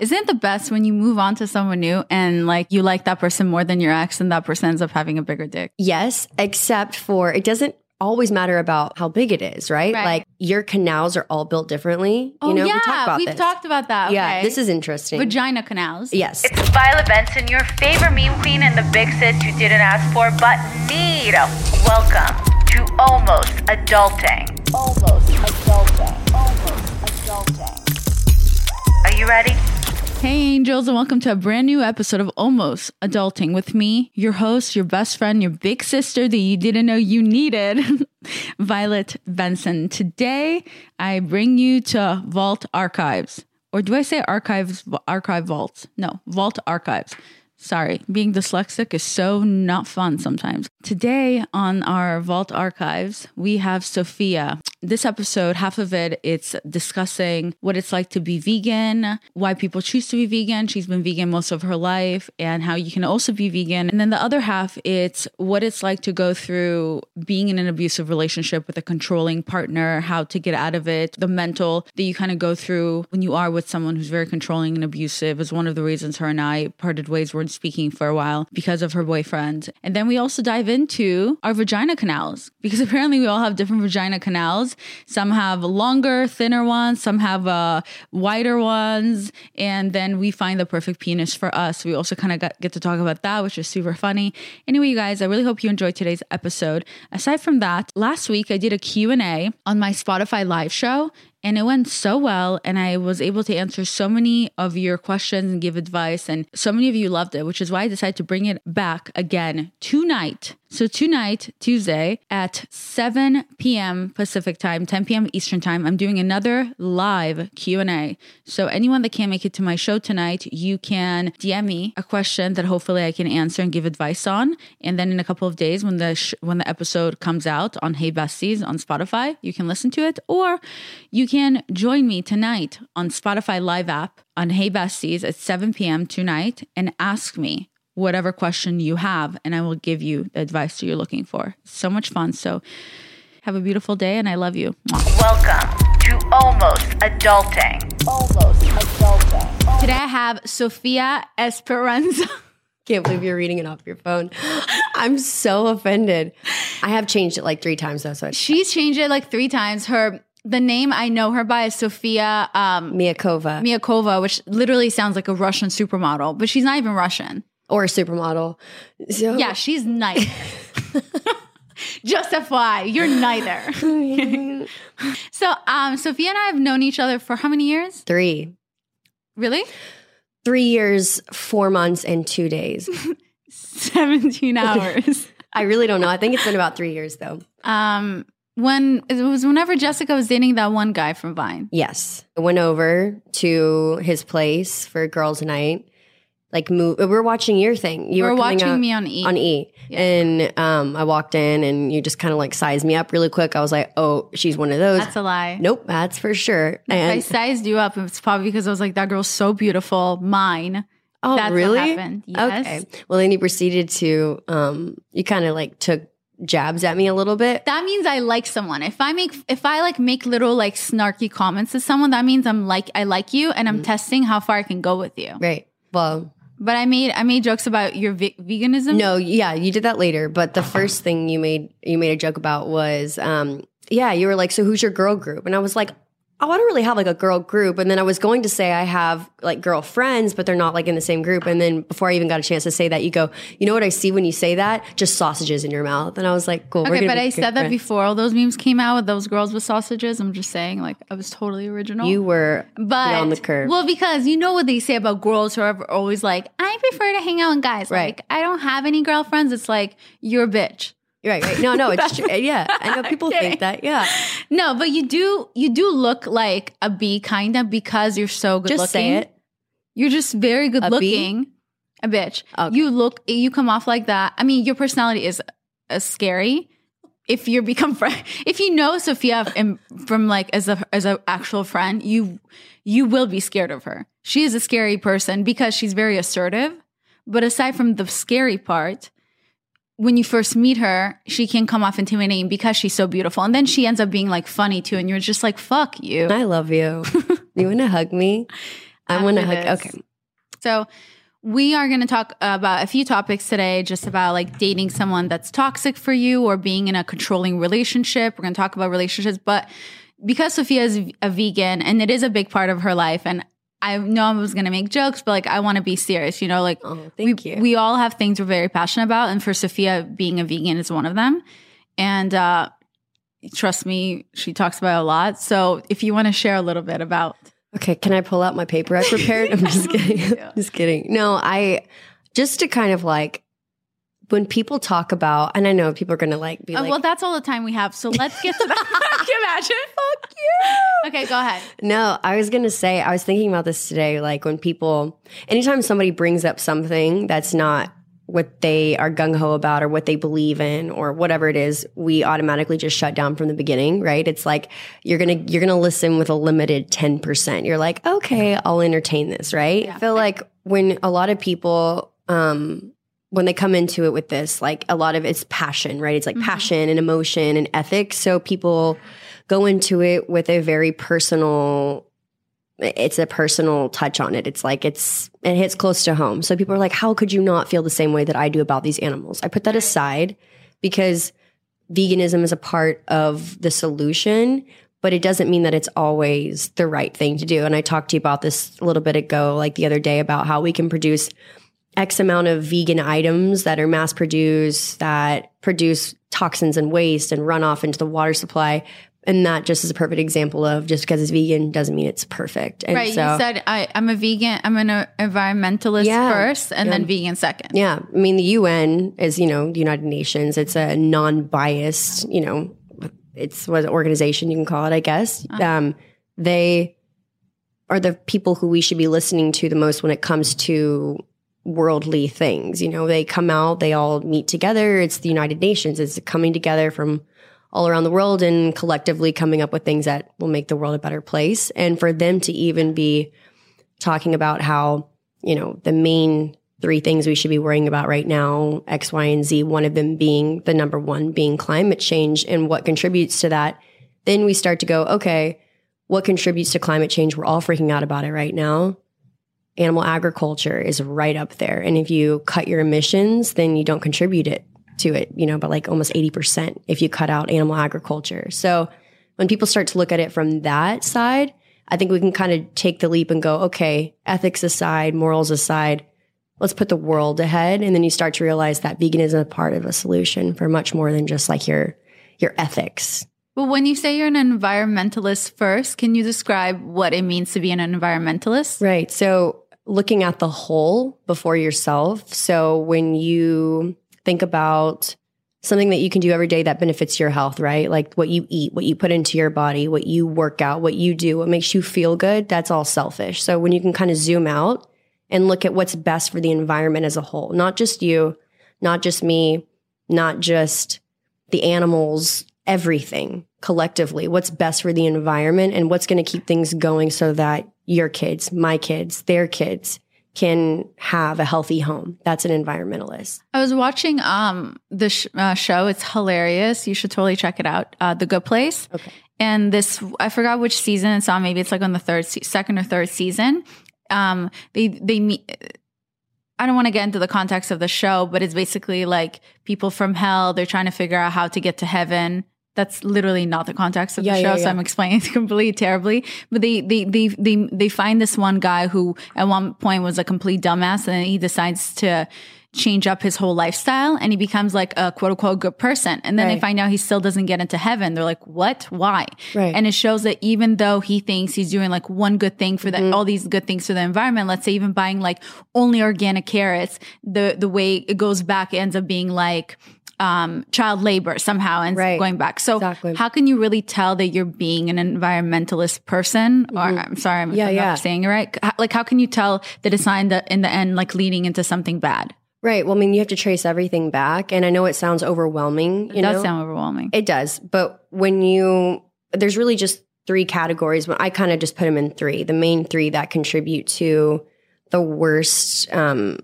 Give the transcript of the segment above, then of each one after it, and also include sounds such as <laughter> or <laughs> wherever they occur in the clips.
Isn't it the best when you move on to someone new and like you like that person more than your ex and that person ends up having a bigger dick? Yes, except for it doesn't always matter about how big it is, right? Right. Like your canals are all built differently. Oh you know, yeah, we talked about we've this. talked about that. Yeah, okay. this is interesting. vagina canals. yes. It's Violet Benson, your favorite meme queen and the big sis you didn't ask for but need. Welcome to Almost Adulting. Almost Adulting. Almost Adulting. Are you ready? Hey, angels, and welcome to a brand new episode of Almost Adulting with me, your host, your best friend, your big sister that you didn't know you needed, <laughs> Violet Benson. Today, I bring you to Vault Archives. Or do I say archives, archive vaults? No, Vault Archives. Sorry, being dyslexic is so not fun sometimes. Today on our Vault Archives, we have Sophia. This episode, half of it, it's discussing what it's like to be vegan, why people choose to be vegan. She's been vegan most of her life, and how you can also be vegan. And then the other half, it's what it's like to go through being in an abusive relationship with a controlling partner, how to get out of it, the mental that you kind of go through when you are with someone who's very controlling and abusive is one of the reasons her and I parted ways. weren't speaking for a while because of her boyfriend. And then we also dive into our vagina canals because <laughs> apparently we all have different vagina canals. Some have longer, thinner ones, some have uh, wider ones. And then we find the perfect penis for us. We also kind of get to talk about that, which is super funny. Anyway, you guys, I really hope you enjoyed today's episode. Aside from that, last week I did a Q&A on my Spotify live show and it went so well and i was able to answer so many of your questions and give advice and so many of you loved it which is why i decided to bring it back again tonight so tonight tuesday at 7 p.m pacific time 10 p.m eastern time i'm doing another live q&a so anyone that can't make it to my show tonight you can dm me a question that hopefully i can answer and give advice on and then in a couple of days when the sh- when the episode comes out on hey besties on spotify you can listen to it or you can join me tonight on Spotify Live app on Hey Besties at 7 p.m. tonight and ask me whatever question you have, and I will give you the advice that you're looking for. So much fun. So have a beautiful day, and I love you. Welcome to Almost Adulting. Almost Adulting. Today I have Sophia Esperanza. <laughs> Can't believe you're reading it off your phone. <gasps> I'm so offended. I have changed it like three times though, so She's changed it like three times. Her the name I know her by is Sophia um, Miacova Miacova, which literally sounds like a Russian supermodel, but she's not even Russian. Or a supermodel. So Yeah, she's nice. <laughs> Just FYI, you're neither. <laughs> <laughs> so, um, Sophia and I have known each other for how many years? three. Really? Three years, four months, and two days. 17 hours. I really don't know. I think it's been about three years though. um, when it was whenever Jessica was dating that one guy from Vine. Yes. I went over to his place for girls' night. Like move We're watching your thing. You were were watching me on E. on E. Yeah. And um I walked in and you just kind of like sized me up really quick. I was like, "Oh, she's one of those." That's a lie. nope, that's for sure. If I sized you up, it's probably because I was like, that girl's so beautiful. Mine. oh, that's what really? happened. Yes. Okay. Well, then you proceeded to um you kind of like took jabs at me a little bit. That means I like someone. If I make, if I like make little like snarky comments to someone, that means I'm like, I like you and Mm-hmm. I'm testing how far I can go with you. Right. Well, But I made, I made jokes about your ve- veganism. No, yeah, you did that later. But the first thing you made you made a joke about was, um, yeah, you were like, so who's your girl group? And I was like, oh, I don't really have like a girl group. And then I was going to say I have like girl friends, but they're not like in the same group. And then before I even got a chance to say that, you go, you know what I see when you say that? Just sausages in your mouth. And I was like, cool. we're Okay, but I said that before all those memes came out with those girls with sausages. I'm just saying, like, I was totally original. You were but beyond the curve. Well, because you know what they say about girls who are always like, I prefer to hang out with guys. Right. Like, I don't have any girlfriends. It's like, you're a bitch. Right, right. No, no, it's true. <laughs> Yeah, I know people think that. Yeah, No, but you do you do look like a B kind of because you're so good just looking. say it. You're just very good A bee? looking. A bitch. Okay. You look, you come off like that. I mean, your personality is uh, scary. If you become friend, <laughs> if you know Sophia from like as a as an actual friend, you you will be scared of her. She is a scary person because she's very assertive. But aside from the scary part, when you first meet her, she can come off intimidating because she's so beautiful, and then she ends up being like funny too, and you're just like, "Fuck you." I love you. <laughs> you want to hug me? I want to hug. Okay. So we are going to talk about a few topics today, just about like dating someone that's toxic for you or being in a controlling relationship. We're going to talk about relationships, but because Sophia is a vegan and it is a big part of her life, and I know I was going to make jokes, but like I want to be serious, you know, like Oh, thank we, you. we all have things we're very passionate about, and for Sophia, being a vegan is one of them. And uh, trust me, she talks about it a lot. So if you want to share a little bit about Okay, can I pull out my paper I prepared? <laughs> I'm just kidding. <laughs> just kidding. No, I just to kind of like when people talk about, and I know people are gonna like be Uh, like, well, that's all the time we have. So let's get to that. <laughs> Can you imagine? <laughs> Fuck you. Okay, go ahead. No, I was gonna say I was thinking about this today. Like when people, anytime somebody brings up something that's not what they are gung ho about or what they believe in or whatever it is, we automatically just shut down from the beginning, right? It's like you're gonna you're gonna listen with a limited ten percent. You're like, okay, I'll entertain this, right? I feel like when a lot of people, um, when they come into it with this, like a lot of it's passion, right? It's like mm-hmm. passion and emotion and ethics. So people go into it with a very personal it's a personal touch on it. It's like it's it hits close to home. So people are like, how could you not feel the same way that I do about these animals? I put that aside because veganism is a part of the solution, but it doesn't mean that it's always the right thing to do. And I talked to you about this a little bit ago, like the other day, about how we can produce X amount of vegan items that are mass produced, that produce toxins and waste and run off into the water supply. And that just is a perfect example of just because it's vegan doesn't mean it's perfect. And Right. so, you said I, I'm a vegan. I'm an uh, environmentalist Yeah. first, and then vegan second. yeah, I mean, the UN is, you know, the United Nations. It's a non biased, you know, it's what organization you can call it, I guess. Um, they are the people who we should be listening to the most when it comes to worldly things. You know, they come out, they all meet together. It's the United Nations. It's coming together from all around the world and collectively coming up with things that will make the world a better place. And for them to even be talking about how, you know, the main three things we should be worrying about right now, X, Y, and Z, one of them being the number one being climate change and what contributes to that. Then we start to go, okay, what contributes to climate change? We're all freaking out about it right now. Animal agriculture is right up there. And if you cut your emissions, then you don't contribute it to it, you know, but like almost 80% if you cut out animal agriculture. So when people start to look at it from that side, I think we can kind of take the leap and go, okay, ethics aside, morals aside, let's put the world ahead. And then you start to realize that veganism is a part of a solution for much more than just like your your ethics. Well, when you say you're an environmentalist first, can you describe what it means to be an environmentalist? Right. So looking at the whole before yourself. So when you think about something that you can do every day that benefits your health, right? Like what you eat, what you put into your body, what you work out, what you do, what makes you feel good, that's all selfish. So when you can kind of zoom out and look at what's best for the environment as a whole, not just you, not just me, not just the animals, everything collectively, what's best for the environment and what's going to keep things going so that your kids, my kids, their kids can have a healthy home. That's an environmentalist. I was watching um the sh- uh, show. It's hilarious. You should totally check it out. Uh, the Good Place. Okay. And this, I forgot which season it's on. Maybe it's like on the third, se- second or third season. Um, they they meet. I don't want to get into the context of the show, but it's basically like people from hell. They're trying to figure out how to get to heaven. That's literally not the context of Yeah, the show, yeah, so. I'm explaining it <laughs> completely terribly. But they they they they they find this one guy who at one point was a complete dumbass, and then he decides to change up his whole lifestyle, and he becomes like a quote unquote good person. And then they find out he still doesn't get into heaven. They're like, what? Why? Right. And it shows that even though he thinks he's doing like one good thing for the, Mm-hmm. all these good things for the environment, let's say even buying like only organic carrots, the the way it goes back it ends up being like um, child labor somehow and Right. going back. So Exactly. how can you really tell that you're being an environmentalist person? Or I'm sorry, I'm, Mm-hmm. Yeah, I'm yeah. not saying it right. Like, how can you tell that it's not in the, in the end, like leading into something bad? Right. Well, I mean, you have to trace everything back. And I know it sounds overwhelming. You It does know? sound overwhelming. It does. But when you, there's really just three categories. When I kind of just put them in three, the main three that contribute to the worst, um,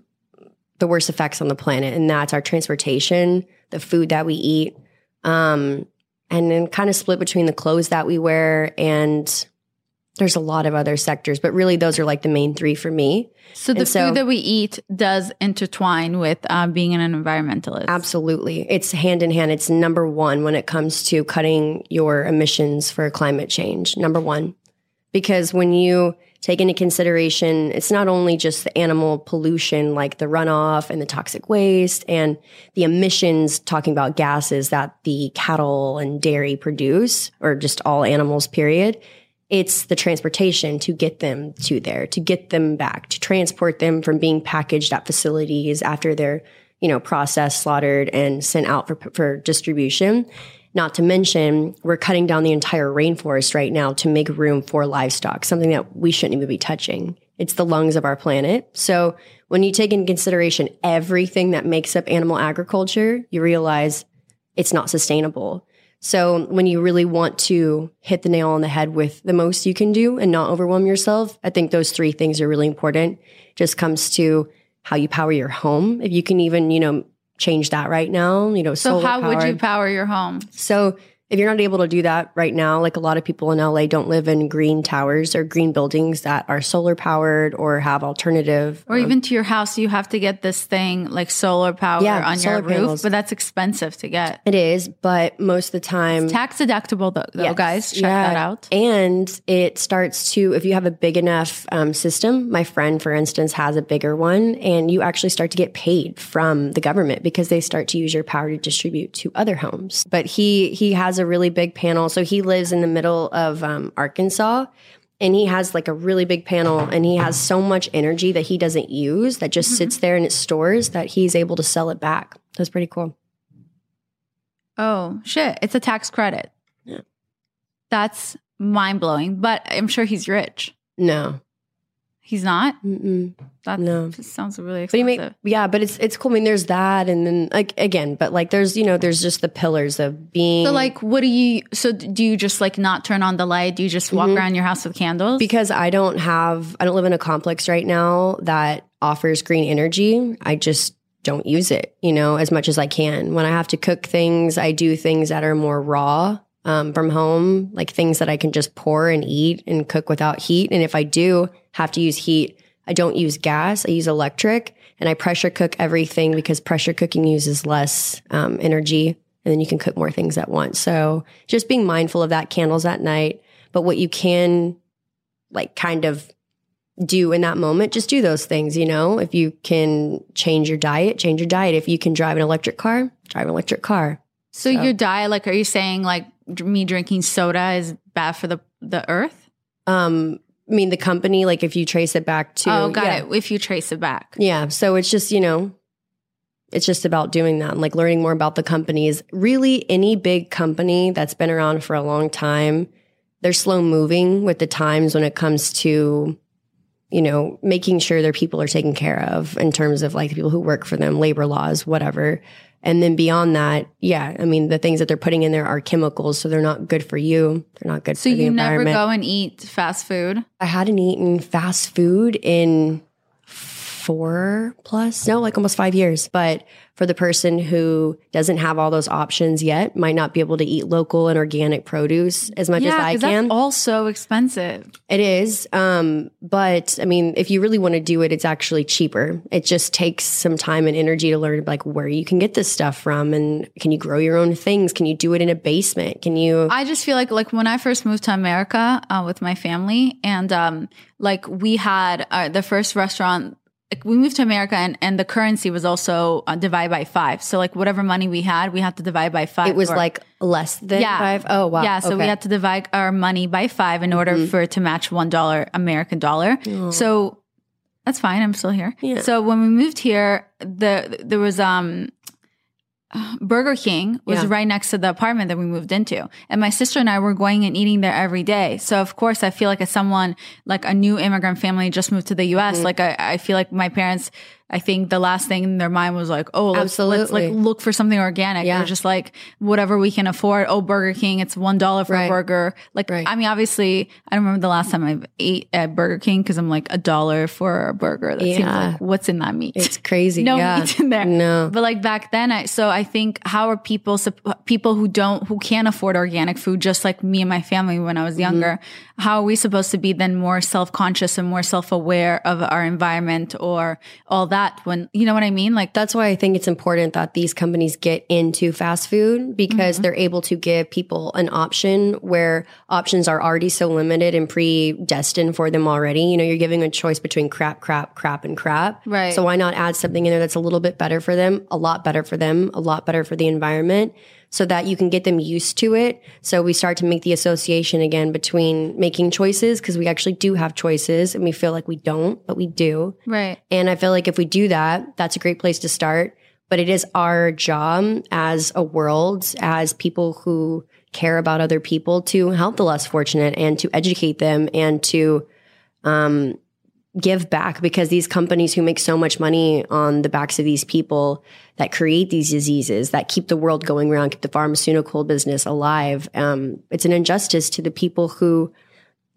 the worst effects on the planet. And that's our transportation, the food that we eat, um, and then kind of split between the clothes that we wear and there's a lot of other sectors, but really those are like the main three for me. so the so- food that we eat does intertwine with uh, being an environmentalist. Absolutely. It's hand in hand. It's number one when it comes to cutting your emissions for climate change. Number one. Because when you take into consideration, it's not only just the animal pollution like the runoff and the toxic waste and the emissions, talking about gases that the cattle and dairy produce, or just all animals, period. It's the transportation to get them to there, to get them back, to transport them from being packaged at facilities after they're, you know, processed, slaughtered, and sent out for, for distribution. Not to mention, we're cutting down the entire rainforest right now to make room for livestock, something that we shouldn't even be touching. It's the lungs of our planet. So when you take into consideration everything that makes up animal agriculture, you realize it's not sustainable. So when you really want to hit the nail on the head with the most you can do and not overwhelm yourself, I think those three things are really important. Just comes to how you power your home. If you can even, you know, change that right now, you know, so how would you power your home? So if you're not able to do that right now, like a lot of people in LA don't live in green towers or green buildings that are solar powered or have alternative. Or even to your house, you have to get this thing like solar power Yeah, on your solar roof, panels. but that's expensive to get. it is, but most of the time, Tax deductible though, though Yes. guys. Check Yeah. that out. And it starts to, if you have a big enough um, system, my friend, for instance, has a bigger one, and you actually start to get paid from the government because they start to use your power to distribute to other homes. But he he has a really big panel, so he lives in the middle of um, Arkansas. And he has like a really big panel, and he has so much energy that he doesn't use that just sits there and it stores that he's able to sell it back. That's pretty cool. Oh shit! It's a tax credit. Yeah. That's mind blowing. But I'm sure he's rich. No, He's not. Mm-mm. That No. sounds really But you make yeah, but it's it's cool. I mean, there's that, and then like again, but like there's you know there's just the pillars of being so like, what do you? So do you just like not turn on the light? Do you just walk mm-hmm. around your house with candles? because I don't have I don't live in a complex right now that offers green energy. I just don't use it, you know, as much as I can. When I have to cook things, I do things that are more raw um, from home, like things that I can just pour and eat and cook without heat. And if I do have to use heat, I don't use gas. I use electric, and I pressure cook everything because pressure cooking uses less um, energy, and then you can cook more things at once. So just being mindful of that. Candles at night, but what you can like kind of do in that moment, just do those things, you know? If you can change your diet, change your diet. If you can drive an electric car, drive an electric car. so your diet, like, are you saying like me drinking soda is bad for the the earth? Um, I mean, the company, like if you trace it back to, oh, got yeah. it. If you trace it back. Yeah. So it's just, you know, it's just about doing that and like learning more about the companies. Really, any big company that's been around for a long time, they're slow moving with the times when it comes to, you know, making sure their people are taken care of in terms of like the people who work for them, labor laws, whatever. And then beyond that, yeah, I mean, the things that they're putting in there are chemicals, so they're not good for you. They're not good So for the you never go and eat fast food. I hadn't eaten fast food in four plus, no, like almost five years. But for the person who doesn't have all those options yet, might not be able to eat local and organic produce as much as I can. that's all so expensive. it is. Um, but I mean, if you really want to do it, it's actually cheaper. It just takes some time and energy to learn like where you can get this stuff from and can you grow your own things? Can you do it in a basement? Can you I just feel like like when I first moved to America uh, with my family, and um, like we had uh, the first restaurant. Like we moved to America, and, and the currency was also uh, divided by five. So like whatever money we had, we had to divide by five. it was or- like less than five? Oh wow. Yeah, so we Okay. Mm-hmm. had to divide our money by five in order for it to match one dollar American dollar. So that's fine. I'm still here. Yeah. So when we moved here, the there was um Burger King was Yeah. right next to the apartment that we moved into. And my sister and I were going and eating there every day. So of course I feel like as someone like a new immigrant family just moved to the US, Mm-hmm. like I, I feel like my parents I think the last thing in their mind was like, oh, let's, let's like look for something organic Yeah. or just like whatever we can afford. Oh, Burger King, it's one dollar for a burger. Like, Right. I mean, obviously, I don't remember the last time I ate at Burger King because I'm like a dollar for a burger. That seems like what's in that meat? It's crazy. <laughs> no yeah. meat in there. No. But like back then, I so I think how are people people who don't who can't afford organic food, just like me and my family when I was Mm-hmm. How are we supposed to be then more self conscious and more self aware of our environment or all that? When you know what I mean? Like That's why I think it's important that these companies get into fast food because mm-hmm. they're able to give people an option where options are already so limited and predestined for them already. You know, you're giving a choice between crap, crap, crap, and crap. Right. So why not add something in there that's a little bit better for them, a lot better for them, a lot better for the environment? So that you can get them used to it. So we start to make the association again between making choices because we actually do have choices and we feel like we don't, but we do. right. And I feel like if we do that, that's a great place to start. But it is our job as a world, as people who care about other people, to help the less fortunate and to educate them and to um, give back because these companies who make so much money on the backs of these people that create these diseases, that keep the world going around, keep the pharmaceutical business alive, um, it's an injustice to the people who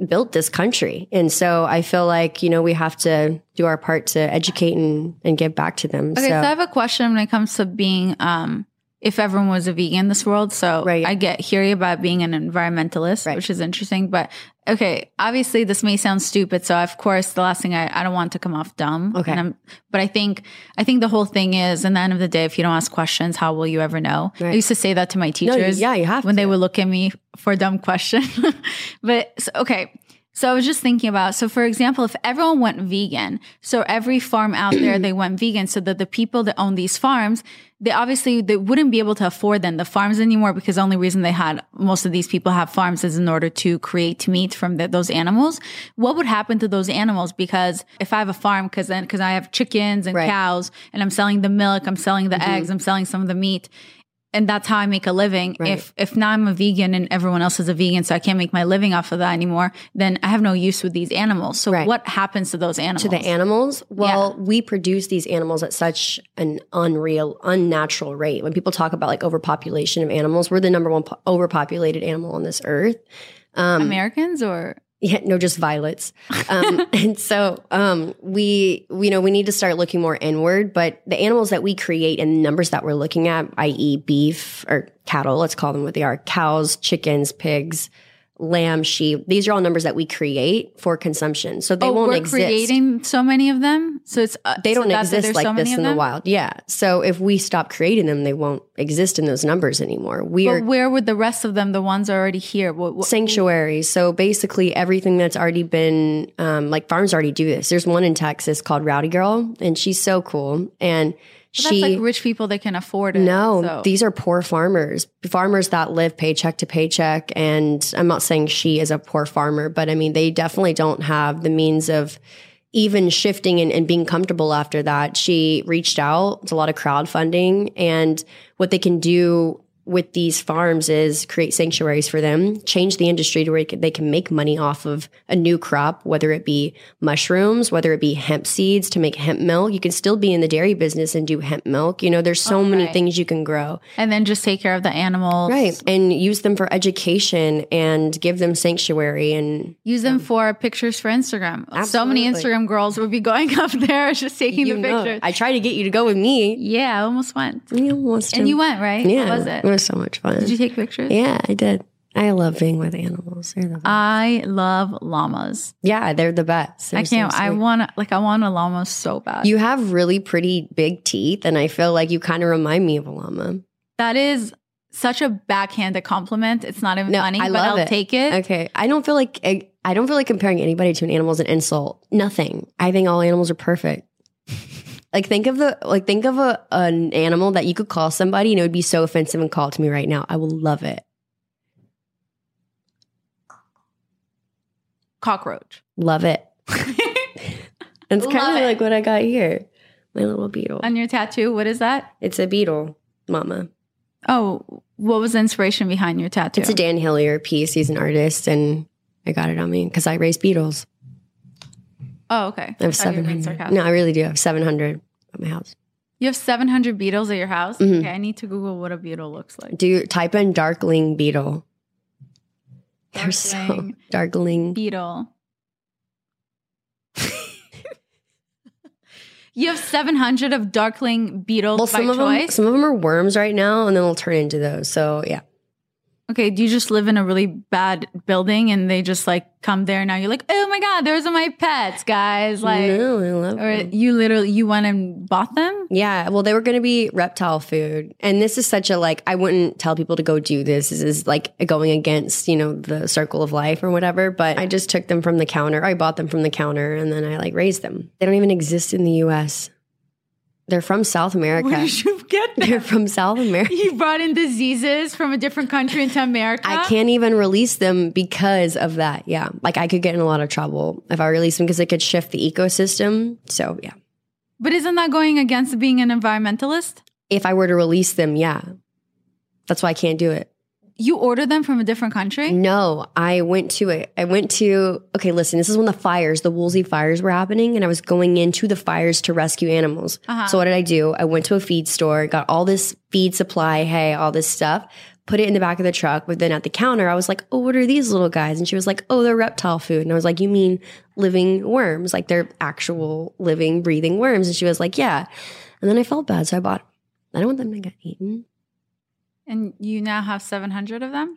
built this country. And so I feel like, you know, we have to do our part to educate and, and give back to them. Okay, so, so I have a question when it comes to being um if everyone was a vegan in this world. So Right. I get hear you about being an environmentalist, Right. which is interesting. But okay, obviously this may sound stupid. So of course the last thing I, I don't want to come off dumb. Okay. And I'm, but I think I think the whole thing is in the end of the day, if you don't ask questions, how will you ever know? I used to say that to my teachers. yeah, you have when they would look at me for a dumb question. <laughs> but so, okay. So I was just thinking about, so for example, if everyone went vegan, so every farm out there, they went vegan so that the people that own these farms, they obviously, they wouldn't be able to afford then the farms anymore because the only reason they had, most of these people have farms is in order to create meat from the, those animals. What would happen to those animals? Because if I have a farm, cause then, cause I have chickens and Right. cows and I'm selling the milk, I'm selling the mm-hmm. eggs, I'm selling some of the meat and that's how I make a living. Right. If if now I'm a vegan and everyone else is a vegan, so I can't make my living off of that anymore, then I have no use with these animals. So Right. what happens to those animals? to the animals, well, we produce these animals at such an unreal, unnatural rate. When people talk about like overpopulation of animals, we're the number one po- overpopulated animal on this earth. Um, Americans or Yeah, no, just violets. Um, <laughs> and so um, we, we, you know, we need to start looking more inward. But the animals that we create and the numbers that we're looking at, i.e., beef or cattle, let's call them what they are: cows, chickens, pigs, lamb, sheep. These are all numbers that we create for consumption. So they oh, won't we're exist. creating so many of them. So it's uh, they don't why exist like so this in the them? wild. Yeah. So if we stop creating them, they won't exist in those numbers anymore. We are where would the rest of them, the ones already here? What, what, sanctuaries. So basically, everything that's already been um, like farms already do this. There's one in Texas called Rowdy Girl, and she's so cool. And that's she like rich people that can afford it. no, so. these are poor farmers, farmers that live paycheck to paycheck. And I'm not saying she is a poor farmer, but I mean they definitely don't have the means of even shifting and, and being comfortable after that. She reached out. It's a lot of crowdfunding, and what they can do with these farms is create sanctuaries for them, change the industry to where they can make money off of a new crop, whether it be mushrooms, whether it be hemp seeds to make hemp milk. You can still be in the dairy business and do hemp milk. You know, there's so many things you can grow. and then just take care of the animals. Right. And use them for education and give them sanctuary and Use them for pictures for Instagram. So many Instagram girls would be going <laughs> up there just taking you the know, pictures. I tried to get you to go with me. yeah, I almost went. You almost And you went, right? Yeah. How was it? Was so much fun. Did you take pictures? yeah, I did. I love being with animals. They're the best. I love llamas. yeah, they're the best. They're I can't. so I want like I want a llama so bad. You have really pretty big teeth, and I feel like you kind of remind me of a llama. that is such a backhanded compliment. It's not even No, funny, I but I'll it. take it. Okay, I don't feel like I, I don't feel like comparing anybody to an animal is an insult. Nothing. I think all animals are perfect. Like think of the like think of a an animal that you could call somebody and it would be so offensive and call it to me right now. I will love it. Cockroach. Love it. It's kind of like what I got here. My little beetle. On your tattoo, what is that? It's a beetle. Mama. Oh, what was the inspiration behind your tattoo? It's a Dan Hillier piece. He's an artist, and I got it on me because I raise beetles. Oh, okay. I have thought you were being 700. No, I really do. I have 700 at my house. You have 700 beetles at your house? Mhm. Okay, I need to Google what a beetle looks like. Do you type in darkling beetle? They're so Darkling. Beetle. you have 700 of darkling beetles Well, by some of them, some of them are worms right now, and then they'll turn into those. So yeah, Okay, do you just live in a really bad building and they just like come there now? You're like, oh my god, those are my pets, guys. Like, no, I love or them. you literally you went and bought them? Yeah, well, they were going to be reptile food, and this is such a like I wouldn't tell people to go do this. This is like going against you know the circle of life or whatever. But I just took them from the counter. I bought them from the counter, and then I like raised them. They don't even exist in the U.S. They're from South America. Where did you get them? <laughs> They're from South America. You brought in diseases from a different country into America. I can't even release them because of that. Yeah. Like I could get in a lot of trouble if I release them because it could shift the ecosystem. So, yeah. But isn't that going against being an environmentalist? If I were to release them, yeah. That's why I can't do it. You ordered them from a different country? No, I went to it. I went to, okay, listen, this is when the fires, the Woolsey fires were happening, and I was going into the fires to rescue animals. Uh-huh. So, what did I do? I went to a feed store, got all this feed supply, hay, all this stuff, put it in the back of the truck. But then at the counter, I was like, oh, what are these little guys? And she was like, oh, they're reptile food. And I was like, you mean living worms? Like they're actual living, breathing worms. And she was like, yeah. And then I felt bad. So I bought. I don't want them to get eaten. And you now have 700 of them?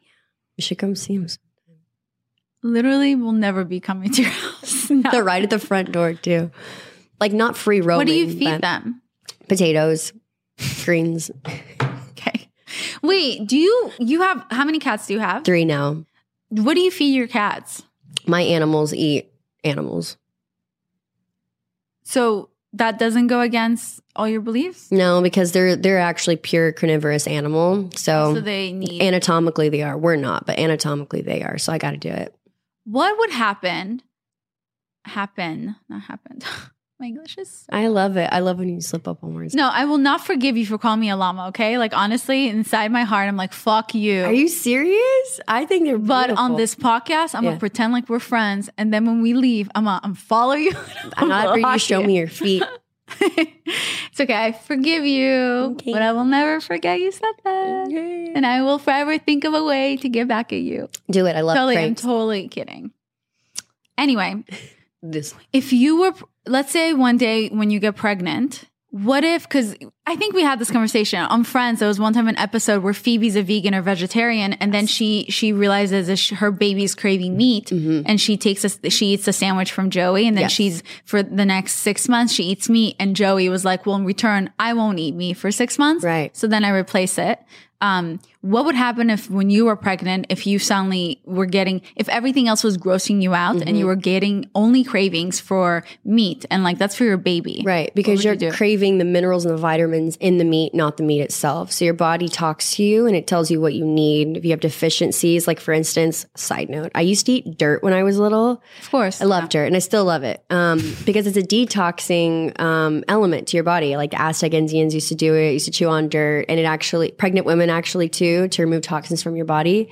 You should come see them. Literally will never be coming to your house. <laughs> No. They're right at the front door, too. Like not free roaming. What do you feed them? Potatoes, greens, Okay. Wait, do you you have how many cats do you have? three now. What do you feed your cats? My animals eat animals. So that doesn't go against all your beliefs? No, because they're they're actually pure carnivorous animal. So, So they need anatomically they are. We're not, but anatomically they are. So I got to do it. what would happen? Happen, not happened. <laughs> My English is I love it. I love when you slip up on words. no. I will not forgive you for calling me a llama. Okay, like honestly, inside my heart, I'm like fuck you. Are you serious? I think they're but on this podcast, I'm Yeah. gonna pretend like we're friends, and then when we leave, I'm gonna I'm follow you. <laughs> I'm not after you show me your feet. <laughs> it's okay. I forgive you, Okay. but I will never forget you said that. And I will forever think of a way to get back at you. Do it. I love totally, I'm totally kidding. Anyway, <laughs> this if you were, let's say one day when you get pregnant, what if, because I think we had this conversation on Friends. There was one time an episode where Phoebe's a vegan or vegetarian, and then she she realizes that sh- her baby's craving meat, and she takes a she eats a sandwich from Joey, and then Yes. she's for the next six months she eats meat, and Joey was like, "Well, in return, I won't eat meat for six months." Right. So then I replace it. Um, what would happen if when you were pregnant, if you suddenly were getting, if everything else was grossing you out and you Mm-hmm. were getting only cravings for meat and like that's for your baby. Right, because you're you craving the minerals and the vitamins in the meat, not the meat itself. So your body talks to you and it tells you what you need. If you have deficiencies, like for instance, side note, I used to eat dirt when I was little. Of course. I love dirt and I still love it um, <laughs> because it's a detoxing um, element to your body. Like the Aztec Indians used to do it, used to chew on dirt, and it actually, pregnant women actually too, to remove toxins from your body.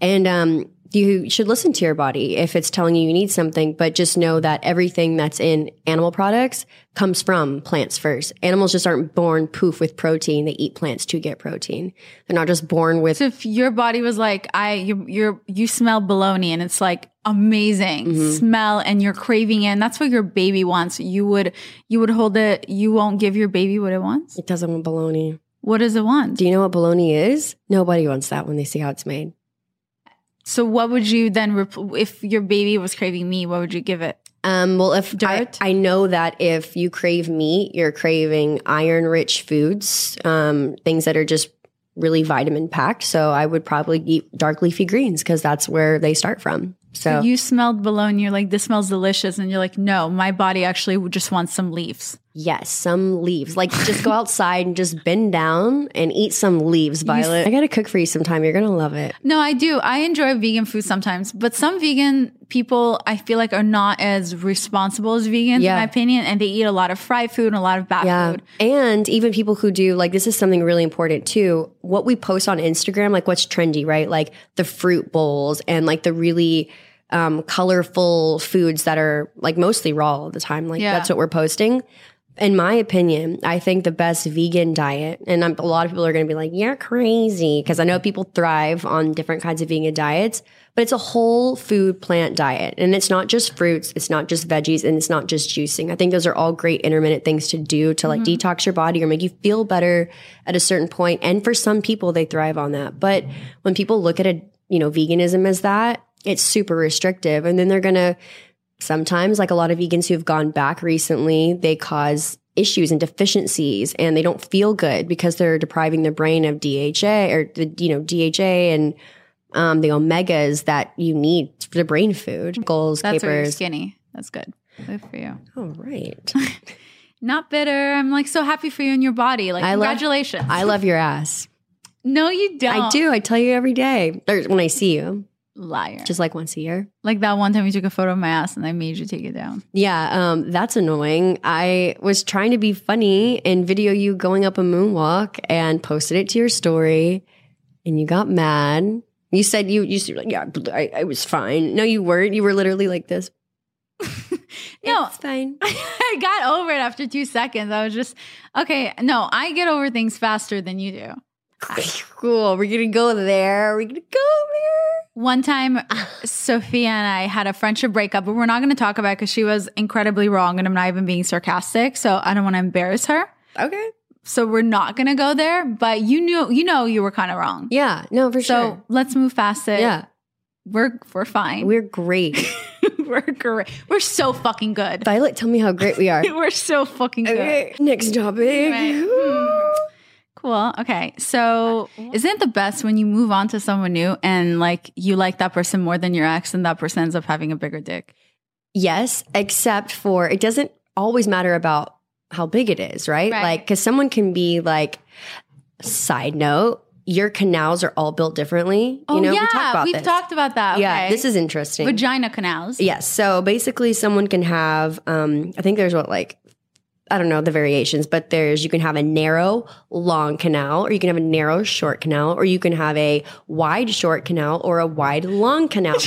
And um, you should listen to your body if it's telling you you need something, but just know that everything that's in animal products comes from plants first. Animals just aren't born poof with protein. They eat plants to get protein. They're not just born with so if your body was like, I, you, you're, you smell bologna and it's like amazing Mm-hmm. smell and you're craving it and that's what your baby wants. You would, you would hold it, you won't give your baby what it wants. it doesn't want bologna. What does it want? Do you know what bologna is? Nobody wants that when they see how it's made. So what would you then, repl- if your baby was craving meat, what would you give it? Um, well, if I, Dirt? I know that if you crave meat, you're craving iron rich foods, um, things that are just really vitamin packed. So I would probably eat dark leafy greens because that's where they start from. So, So you smelled bologna, you're like, this smells delicious. And you're like, no, my body actually would just want some leaves. Yes, some leaves. Like just go outside and just bend down and eat some leaves, Violet. I gotta cook for you sometime. You're gonna love it. No, I do. I enjoy vegan food sometimes, but some vegan people I feel like are not as responsible as vegans, Yeah. in my opinion, and they eat a lot of fried food and a lot of bad Yeah. food. And even people who do, like, this is something really important too. What we post on Instagram, like what's trendy, right? Like the fruit bowls and like the really um, colorful foods that are like mostly raw all the time. Like Yeah. that's what we're posting. In my opinion, I think the best vegan diet, and I'm, a lot of people are going to be like, you're crazy. Cause I know people thrive on different kinds of vegan diets, but it's a whole food plant diet. And it's not just fruits, it's not just veggies, and it's not just juicing. I think those are all great intermittent things to do to like mm-hmm. detox your body or make you feel better at a certain point. And for some people, they thrive on that. But when people look at a, you know, veganism as that, it's super restrictive. And then they're going to, sometimes like a lot of vegans who've gone back recently they cause issues and deficiencies and they don't feel good because they're depriving their brain of dha or the you know dha and um, the omegas that you need for the brain food goals That's why you're capers skinny. That's good. Good for you. oh right <laughs> <laughs> Not bitter. I'm like so happy for you and your body. Like I love- congratulations. i love your ass <laughs> no, you don't. i do i tell you every day or when i see you Liar. just like once a year like that one time you took a photo of my ass and I made you take it down. Yeah, um, that's annoying. I was trying to be funny and video you going up a moonwalk and posted it to your story, and you got mad. You said you you said, yeah, I, I was fine. No, you weren't. You were literally like this. <laughs> No. it's fine. <laughs> I got over it after two seconds. I was just okay. No, I get over things faster than you do. <laughs> cool. We're gonna go there. We're gonna go there. One time, Sophia and I had a friendship breakup, but we're not to talk about it because she was incredibly wrong, and I'm not even being sarcastic. So I don't want to embarrass her. Okay. So we're not to go there. But you knew, you know, you were kind of wrong. Yeah. No, for So sure. So let's move past it. Yeah, we're we're fine. we're great. <laughs> we're great. We're so fucking good. Violet, tell me how great we are. <laughs> we're so fucking good. okay. Next topic. Right. Hmm. Cool. Okay. So, isn't the best when you move on to someone new and like you like that person more than your ex and that person ends up having a bigger dick? Yes, except for it doesn't always matter about how big it is, right? Right. Like, because someone can be like, side note, your canals are all built differently. Oh, you know, yeah. we talked about have this. talked about that. Yeah, Okay. this is interesting. vagina canals. Yes. So basically, someone can have, um, I think there's what, like, I don't know the variations, but there's, you can have a narrow, long canal, or you can have a narrow, short canal, or you can have a wide, short canal, or a wide, long canal. <laughs>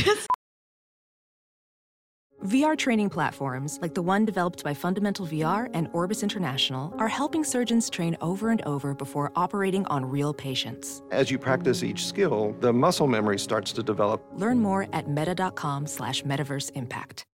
VR training platforms, like the one developed by Fundamental VR and Orbis International, are helping surgeons train over and over before operating on real patients. As you practice each skill, the muscle memory starts to develop. Learn more at meta.com slash metaverse impact.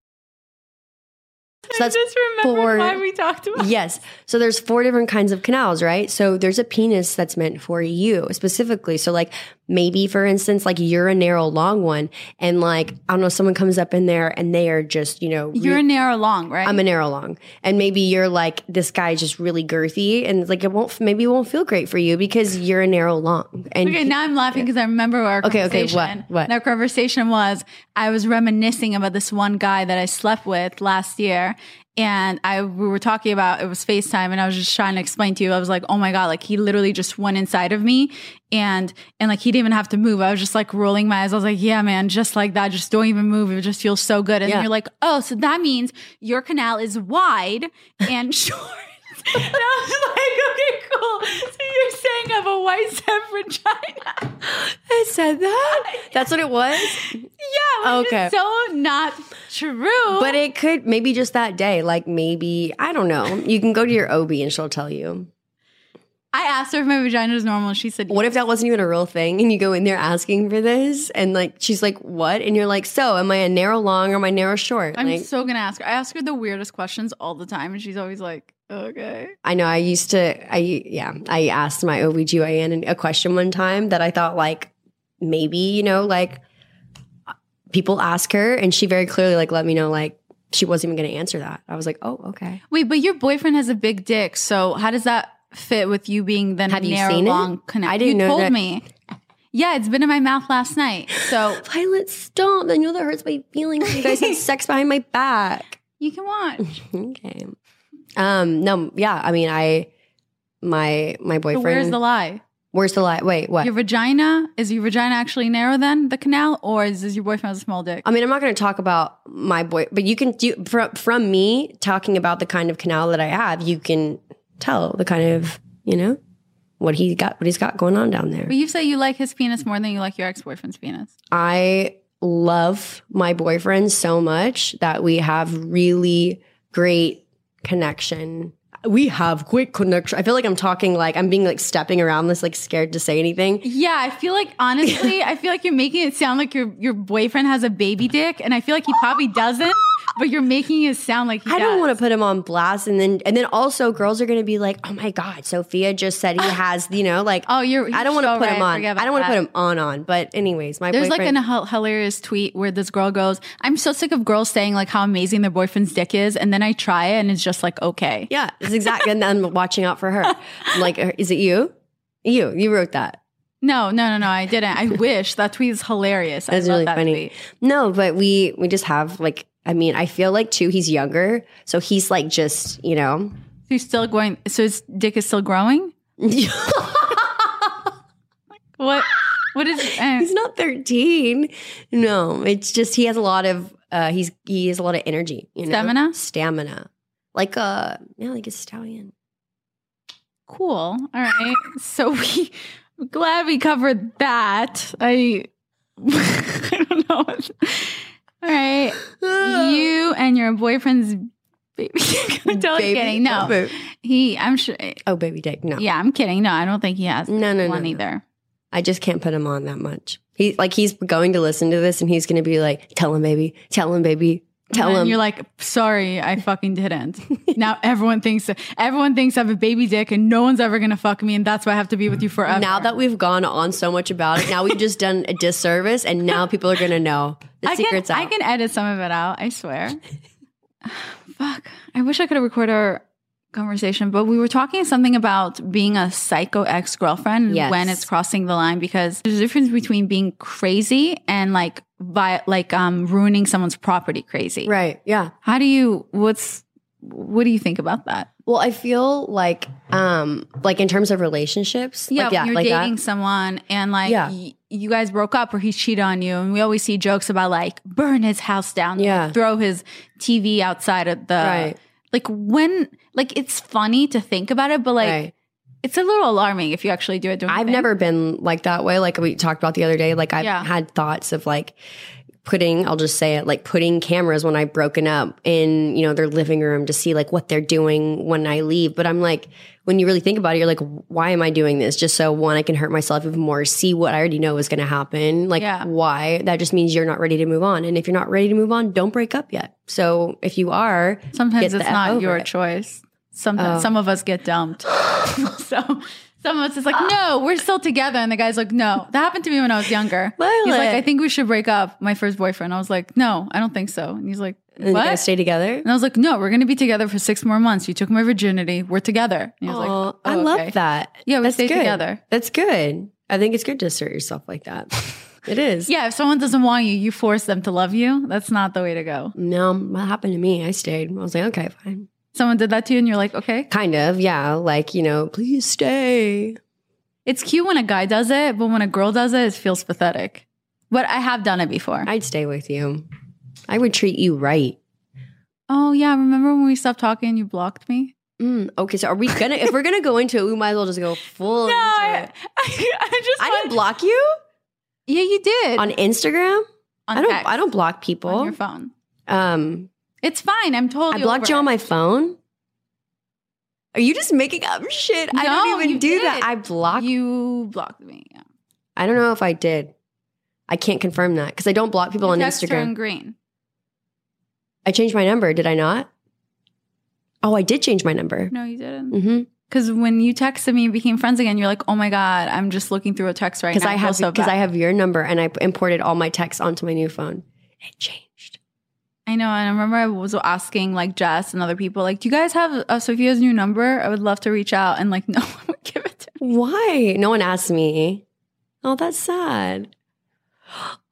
So that's I just remembered four- why we talked about Yes. So there's four different kinds of canals, right? So there's a penis that's meant for you specifically. So like maybe for instance, like you're a narrow long one and like, I don't know, someone comes up in there and they are just, you know, You're re- a narrow long, right? I'm a narrow long. And maybe you're like, this guy's just really girthy and like it won't, maybe it won't feel great for you because you're a narrow long. And Okay, now I'm laughing because I remember our Okay, okay, what- what? Our conversation was I was reminiscing about this one guy that I slept with last year. And I we were talking about it was FaceTime and I was just trying to explain to you. I was like, oh my God, like he literally just went inside of me and and like he didn't even have to move. I was just like rolling my eyes. I was like, yeah, man, just like that. Just don't even move. It just feels so good. And Yeah. you're like, oh, so that means your canal is wide and <laughs> short. And I was like, okay, cool. So you're saying I have a white set vagina. I said that. That's what it was. Yeah, Okay. so not true. But it could maybe just that day, like maybe, I don't know. You can go to your OB and she'll tell you. I asked her if my vagina is normal. She said, What if that wasn't even a real thing and you go in there asking for this and like she's like, What? And you're like, So am I a narrow long or am I narrow short? I'm like so gonna ask her. I ask her the weirdest questions all the time, and she's always like, "Okay." I know I used to I yeah, I asked my OBGYN a question one time that I thought like maybe, you know, like people ask her and she very clearly like let me know like she wasn't even gonna answer that. I was like, Oh, okay. Wait, but your boyfriend has a big dick, so how does that fit with you being the Have you narrow seen it? long connect? I didn't you know told that- me. Yeah, it's been in my mouth last night, so <laughs> Violet, stop. I know that hurts my feelings. You guys had <laughs> sex behind my back. you can watch. <laughs> Okay. Um, no, yeah. I mean, I my my So boyfriend. where's the lie? where's the lie? Wait, what? Your vagina is your vagina actually narrow than the canal, or is this your boyfriend has a small dick? I mean, I'm not going to talk about my boy, but you can do from from me talking about the kind of canal that I have. You can tell the kind of you know what he got, what he's got going on down there. but you say you like his penis more than you like your ex boyfriend's penis. I love my boyfriend so much that we have really great connection. We have quick connection. I feel like I'm talking like I'm being like stepping around this, like scared to say anything. Yeah, I feel like honestly, <laughs> I feel like you're making it sound like your your boyfriend has a baby dick, and I feel like he probably doesn't. But you're making it sound like he I don't want to put him on blast, and then and then also girls are going to be like, "Oh my god, Sophia just said he ah. has," you know, like Oh, you're. I don't want to so put right. him on. I don't want to put him on on. But anyways, my There's like boyfriend. an hil- hilarious tweet where this girl goes, "I'm so sick of girls saying like how amazing their boyfriend's dick is, and then I try it and it's just like okay." yeah, it's exactly. and I'm watching out for her. I'm <laughs> like, uh, is it you? You, you wrote that. No, no, no, no. I didn't. I <laughs> wish that tweet is hilarious. I That's love really that funny. tweet. No, but we we just have like. I mean, I feel like too. He's younger, so he's like just you know. So he's still going. So his dick is still growing. <laughs> What? What is? Uh, he's not 13 no it's just he has a lot of uh he's he has a lot of energy you know Stamina? stamina like uh yeah like a stallion cool. All right. So we. I'm glad we covered that. I. <laughs> I don't know. All right. you <sighs> and your boyfriend's baby. <laughs> I'm totally Baby? kidding. No, he. I'm sure. oh baby dick no Yeah, I'm kidding. No, I don't think he has no no no, one no. either. i just can't put him on that much he like he's going to listen to this and he's gonna be like tell him baby tell him baby tell and him you're like, sorry, I fucking didn't. <laughs> now everyone thinks everyone thinks I have a baby dick, and no one's ever gonna fuck me, and that's why I have to be with you forever. now that we've gone on so much about it now we've just done a disservice and now <laughs> people are gonna know the I can, secret's out I can edit some of it out. I swear. <sighs> Fuck. I wish I could have recorded our conversation, but we were talking something about being a psycho ex girlfriend Yes. when it's crossing the line because there's a difference between being crazy and like vi- like um ruining someone's property crazy. right yeah How do you? What's what do you think about that? Well, I feel like, um, like in terms of relationships, Yeah, like, yeah, you're like dating that. someone and like Yeah. y- you guys broke up or he cheated on you, and we always see jokes about like burn his house down, Yeah. throw his TV outside of the Right. Like when like it's funny to think about it, but like right. it's a little alarming if you actually do it. Don't I've never been like that way. Like we talked about the other day. Like I've Yeah. had thoughts of like putting, I'll just say it, like putting cameras when I've broken up in, you know, their living room to see like what they're doing when I leave. But I'm like, when you really think about it, you're like, why am I doing this? Just so one, I can hurt myself even more, see what I already know is going to happen. Like, Yeah. why? That just means you're not ready to move on. And if you're not ready to move on, don't break up yet. So if you are, Sometimes it's not your it. choice. Sometimes Oh. some of us get dumped. <sighs> <laughs> so some of us is like, no, we're still together. And the guy's like, no. That happened to me when I was younger. He's like, I think we should break up. My first boyfriend. I was like, no, I don't think so. And he's like, and you guys stay together. And I was like, no, we're going to be together for six more months. You took my virginity. We're together. And he was like, oh, I okay. love that. Yeah, we That's stay good. together. That's good. I think it's good to assert yourself like that. <laughs> It is. Yeah, if someone doesn't want you, you force them to love you. That's not the way to go. No, what happened to me? I stayed. I was like, okay, fine. Someone did that to you and you're like, okay. Kind of, yeah. Like, you know, please stay. It's cute when a guy does it, but when a girl does it, it feels pathetic. But I have done it before. I'd stay with you. I would treat you right. oh, yeah. Remember when we stopped talking and you blocked me? Mm, okay, so are we gonna? if we're gonna go into it, we might as well just go full. <laughs> No, into I, it. <laughs> I, just. I didn't block you Yeah, you did. on Instagram. On I don't. text, I don't block people on your phone. Um, It's fine. I'm totally. I blocked you on it. my phone. Are you just making up shit? I don't even do that. I blocked. You blocked me. Yeah. I don't know if I did. I can't confirm that because I don't block people Your on Instagram. green. I changed my number, did I not? Oh, I did change my number. No, you didn't. Mm-hmm. Because when you texted me and became friends again, you're like, "Oh my god, I'm just looking through a text right Because now." I have so because bad." I have your number and I imported all my texts onto my new phone. It changed. I know, and I remember I was asking like Jess and other people, like, "Do you guys have uh, Sophia's new number? I would love to reach out." And like, <laughs> no one would give it to me. Why? No one asked me. Oh, that's sad.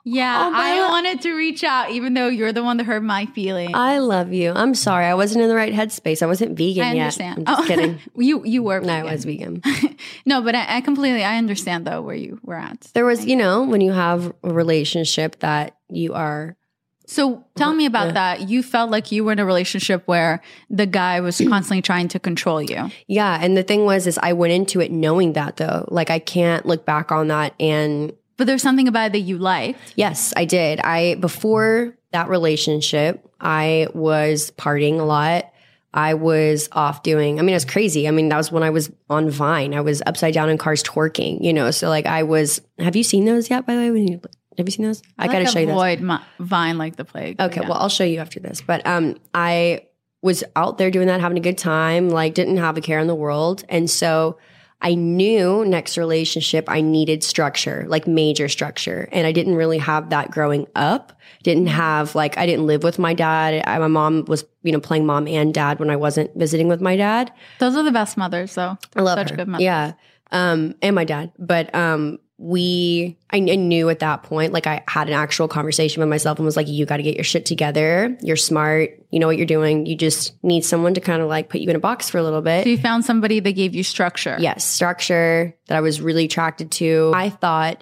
Yeah, Oh, I God. wanted to reach out, even though you're the one that hurt my feelings. I love you. I'm sorry. I wasn't in the right headspace. I wasn't vegan I yet. understand. I'm just Oh, <laughs> kidding. you you were. No, I was vegan. <laughs> no, but I, I completely I understand though where you were at. There was, you know, when you have a relationship that you are So tell me about Yeah. that. You felt like you were in a relationship where the guy was <clears throat> constantly trying to control you. Yeah, and the thing was is I went into it knowing that though. Like I can't look back on that and But there's something about it that you liked. yes, I did. I before that relationship, I was partying a lot. I was off doing, I mean, it was crazy. I mean, that was when I was on Vine. I was upside down in cars twerking, you know. So like I was have you seen those yet, by the way? When you have you seen those? I, gotta like show you those. avoid Vine like the plague. Okay, Yeah. well, I'll show you after this. But um, I was out there doing that, having a good time, like didn't have a care in the world. And so I knew next relationship, I needed structure, like major structure. And I didn't really have that growing up. Didn't have like, I didn't live with my dad. I, my mom was, you know, playing mom and dad when I wasn't visiting with my dad. those are the best mothers, though. I love Such her. good mothers. Yeah. Um, and my dad. But um, we, I, knew at that point, like I had an actual conversation with myself and was like, you got to get your shit together. You're smart. You know what you're doing. You just need someone to kind of like put you in a box for a little bit. So you found somebody that gave you structure. Yes, structure that I was really attracted to. I thought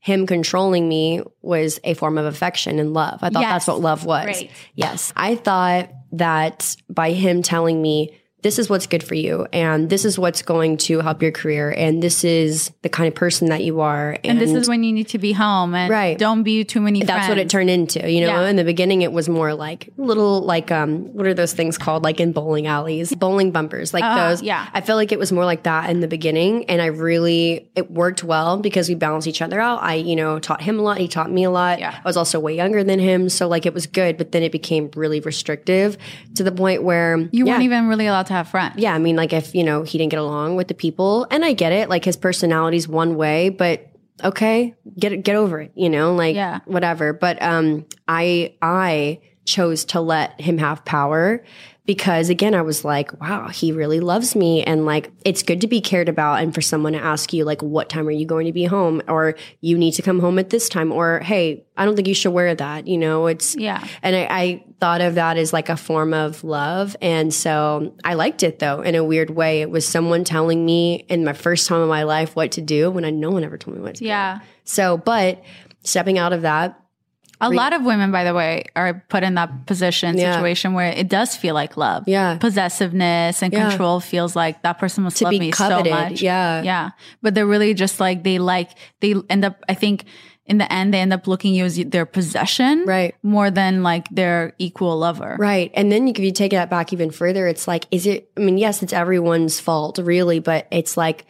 him controlling me was a form of affection and love. I thought Yes. that's what love was. Right. Yes. I thought that by him telling me, this is what's good for you, and this is what's going to help your career, and this is the kind of person that you are. And, this is when you need to be home and Right. don't be too many that's what it turned into. You know, Yeah. in the beginning, it was more like little, like, um, what are those things called? Like in bowling alleys, bowling bumpers, like Uh, those. yeah. I felt like it was more like that in the beginning. And I really, it worked well because we balanced each other out. I, you know, taught him a lot. He taught me a lot. Yeah. I was also way younger than him. So, like, it was good. But then it became really restrictive to the point where You yeah, weren't even really allowed to have friends. yeah, I mean, like if you know he didn't get along with the people, and I get it, like his personality's one way, but okay, get get over it, you know, like Yeah. whatever. But um, I I chose to let him have power because again, I was like, wow, he really loves me, and like it's good to be cared about, and for someone to ask you like, what time are you going to be home, or you need to come home at this time, or hey, I don't think you should wear that, you know, it's Yeah. and I, I thought of that as like a form of love. And so I liked it though, in a weird way. It was someone telling me in my first time in my life what to do when I, no one ever told me what to do. Yeah. So, but stepping out of that, A lot of women, by the way, are put in that position, Yeah. situation where it does feel like love. Yeah. Possessiveness and Yeah. control feels like that person must To love me coveted, so much. yeah. Yeah. But they're really just like, they like, they end up, I think in the end, they end up looking you as their possession. Right. More than like their equal lover. Right. And then if you take that back even further, it's like, is it, I mean, yes, it's everyone's fault, really, but it's like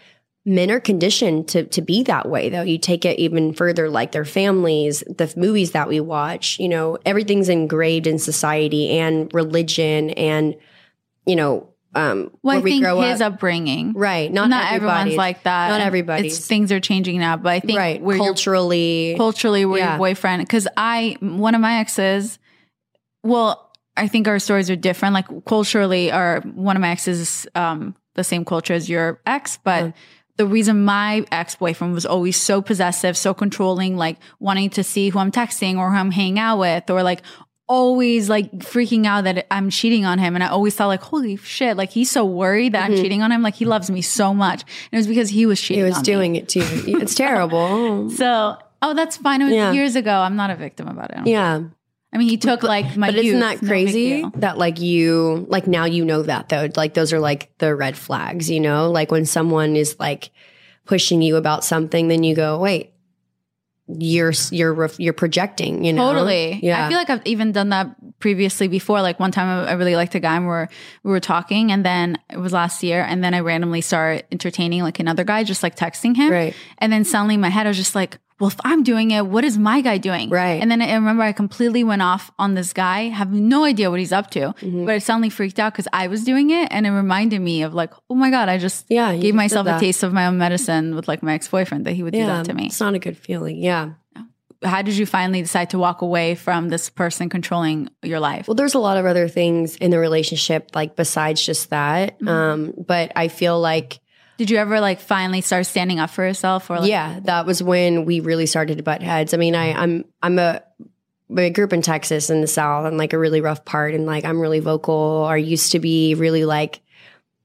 men are conditioned to, to be that way, though. You take it even further, like their families, the movies that we watch, you know, everything's engraved in society and religion and, you know, um, Well, I think grow his up. upbringing. Right. Not, Not everyone's like that. Not. It's, things are changing now, but I think right. Culturally. culturally where Yeah. your boyfriend because i one of my exes well i think our stories are different like culturally our one of my exes is um the same culture as your ex but the reason my ex-boyfriend was always so possessive so controlling like wanting to see who i'm texting or who i'm hanging out with or like always like freaking out that I'm cheating on him. And I always thought like, holy shit, like he's so worried that I'm mm-hmm. cheating on him. Like he loves me so much. And it was because he was cheating he was on me. doing it too. It's <laughs> terrible. So, oh, that's fine. It was Yeah. years ago. I'm not a victim about it. yeah. I mean, he took like my. But isn't that crazy deal. that like you like now you know that though like those are like the red flags you know like when someone is like pushing you about something then you go wait you're you're ref- you're projecting you know Totally. yeah I feel like I've even done that previously before. Like one time I I really liked a guy and we were, we were talking and then it was last year and then I randomly started entertaining like another guy, just like texting him. Right. And then suddenly in my head, I was just like, well, if I'm doing it, what is my guy doing? Right. And then I remember I completely went off on this guy, have no idea what he's up to, Mm-hmm. but I suddenly freaked out because I was doing it and it reminded me of like, oh my God, I just Yeah, gave myself a taste of my own medicine with like my ex-boyfriend that he would do that to me. it's not a good feeling yeah How did you finally decide to walk away from this person controlling your life? Well, there's a lot of other things in the relationship, like besides just that. Mm-hmm. Um, but I feel like Did you ever like finally start standing up for yourself or like yeah, that was when we really started to butt heads. I mean, I, I'm I'm a I grew up in Texas in the South and like a really rough part, and like I'm really vocal. Or used to be really like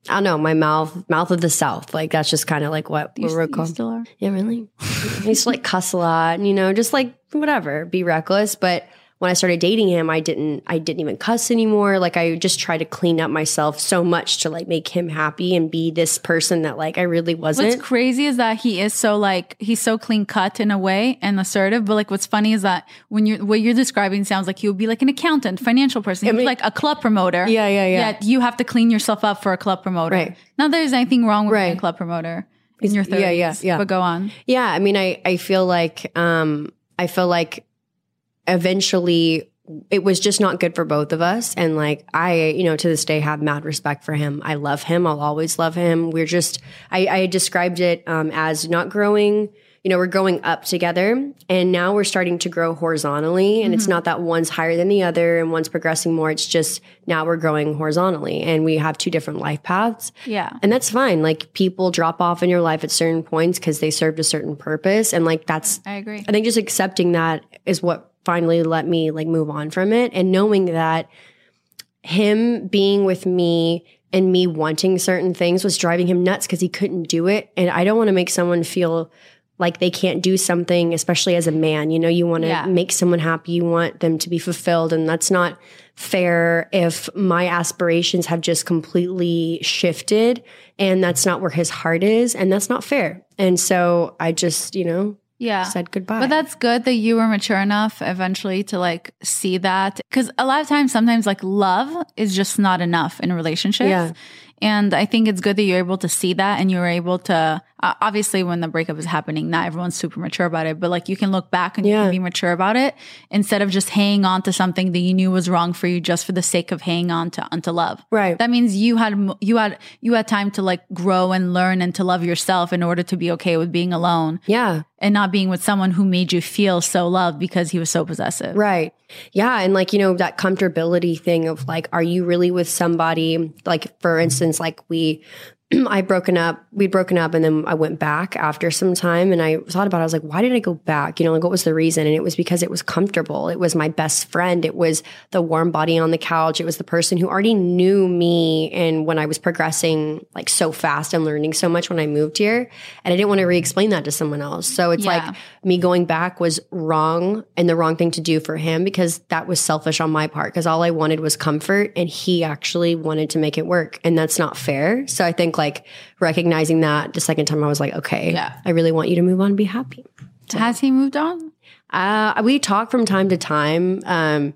I don't know, my mouth mouth of the South. Like that's just kind of like what you, we're called. still are? Yeah, really. I used to like cuss a lot, and, you know, just like whatever, be reckless. But when I started dating him, I didn't I didn't even cuss anymore. Like I just tried to clean up myself so much to like make him happy and be this person that like I really wasn't. What's crazy is that he is so like he's so clean cut in a way and assertive. But like what's funny is that when you're what you're describing sounds like he would be like an accountant, financial person, be mean- like a club promoter. Yeah, yeah, yeah. Yet you have to clean yourself up for a club promoter. Right. Not that there's anything wrong with being a club promoter in your 30s. yeah, yeah, yeah. But go on. Yeah, I mean, I I feel like um I feel like eventually it was just not good for both of us, and like I, you know, to this day have mad respect for him. I love him. I'll always love him. We're just I, I described it um, as not growing. You know, we're going up together, and now we're starting to grow horizontally. And it's mm-hmm. not that one's higher than the other and one's progressing more. It's just now we're growing horizontally, and we have two different life paths. Yeah. And that's fine. Like people drop off in your life at certain points because they served a certain purpose. And like that's, I agree. I think just accepting that is what finally let me like move on from it. And knowing that him being with me and me wanting certain things was driving him nuts because he couldn't do it. And I don't want to make someone feel like they can't do something, especially as a man. You know, you want to Yeah. make someone happy, you want them to be fulfilled. And that's not fair if my aspirations have just completely shifted and that's not where his heart is. And that's not fair. And so I just, you know, Yeah. said goodbye. But that's good that you were mature enough eventually to like see that. Cause a lot of times, sometimes like love is just not enough in relationships. Yeah. And I think it's good that you're able to see that and you're able to, uh, obviously, when the breakup is happening, not everyone's super mature about it, but like you can look back and you can be mature about it instead of just hanging on to something that you knew was wrong for you just for the sake of hanging on to, onto love. Right. That means you had, you had, you had time to like grow and learn and to love yourself in order to be okay with being alone yeah. and not being with someone who made you feel so loved because he was so possessive. Right. Yeah. And like, you know, that comfortability thing of like, are you really with somebody? Like, for instance, like we, <clears throat> I broken up, we'd broken up and then I went back after some time and I thought about it. I was like, why did I go back? You know, like what was the reason? And it was because it was comfortable. It was my best friend. It was the warm body on the couch. It was the person who already knew me. And when I was progressing like so fast and learning so much when I moved here, and I didn't want to re explain that to someone else. So it's Yeah. like me going back was wrong and the wrong thing to do for him because that was selfish on my part because all I wanted was comfort and he actually wanted to make it work and that's not fair. So I think like recognizing that the second time I was like, okay, Yeah. I really want you to move on and be happy. Has he moved on? Uh, we talk from time to time. Um,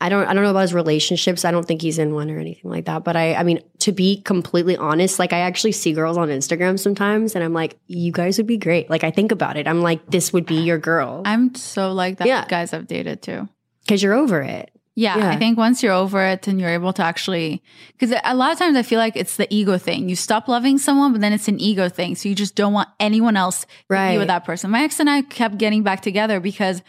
I don't, I don't know about his relationships. I don't think he's in one or anything like that. But I, I mean, to be completely honest, like I actually see girls on Instagram sometimes and I'm like, you guys would be great. Like I think about it. I'm like, this would be <sighs> your girl I'm so like that Yeah. guys I've dated too. because you're over it. Yeah, Yeah. I think once you're over it and you're able to actually, because a lot of times I feel like it's the ego thing. You stop loving someone, but then it's an ego thing. So you just don't want anyone else to be Right. with that person. My ex and I kept getting back together because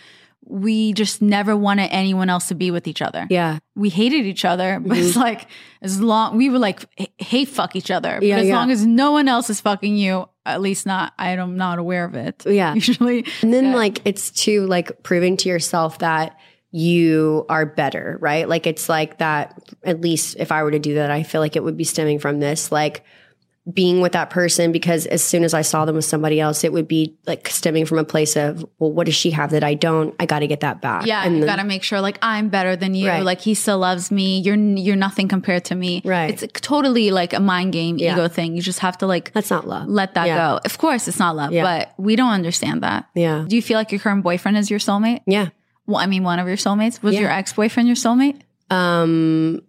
we just never wanted anyone else to be with each other. Yeah. We hated each other, <laughs> but it's mm-hmm. like as long we were like h- hate fuck each other. Yeah, as yeah. long as no one else is fucking you, at least not I am not aware of it. Yeah. <laughs> Usually. And then Yeah. like it's too like proving to yourself that you are better, right? Like it's like that at least if I were to do that, I feel like it would be stemming from this like being with that person because as soon as I saw them with somebody else, it would be like stemming from a place of, well, what does she have that I don't? I got to get that back. Yeah, and you got to make sure like I'm better than you. Right. Like he still loves me. You're you're nothing compared to me. Right. It's totally like a mind game Yeah. ego thing. You just have to like that's not love. let that Yeah. go. Of course, it's not love, Yeah. but we don't understand that. Yeah. Do you feel like your current boyfriend is your soulmate? Yeah. Well, I mean, one of your soulmates was Yeah. your ex boyfriend your soulmate? Um,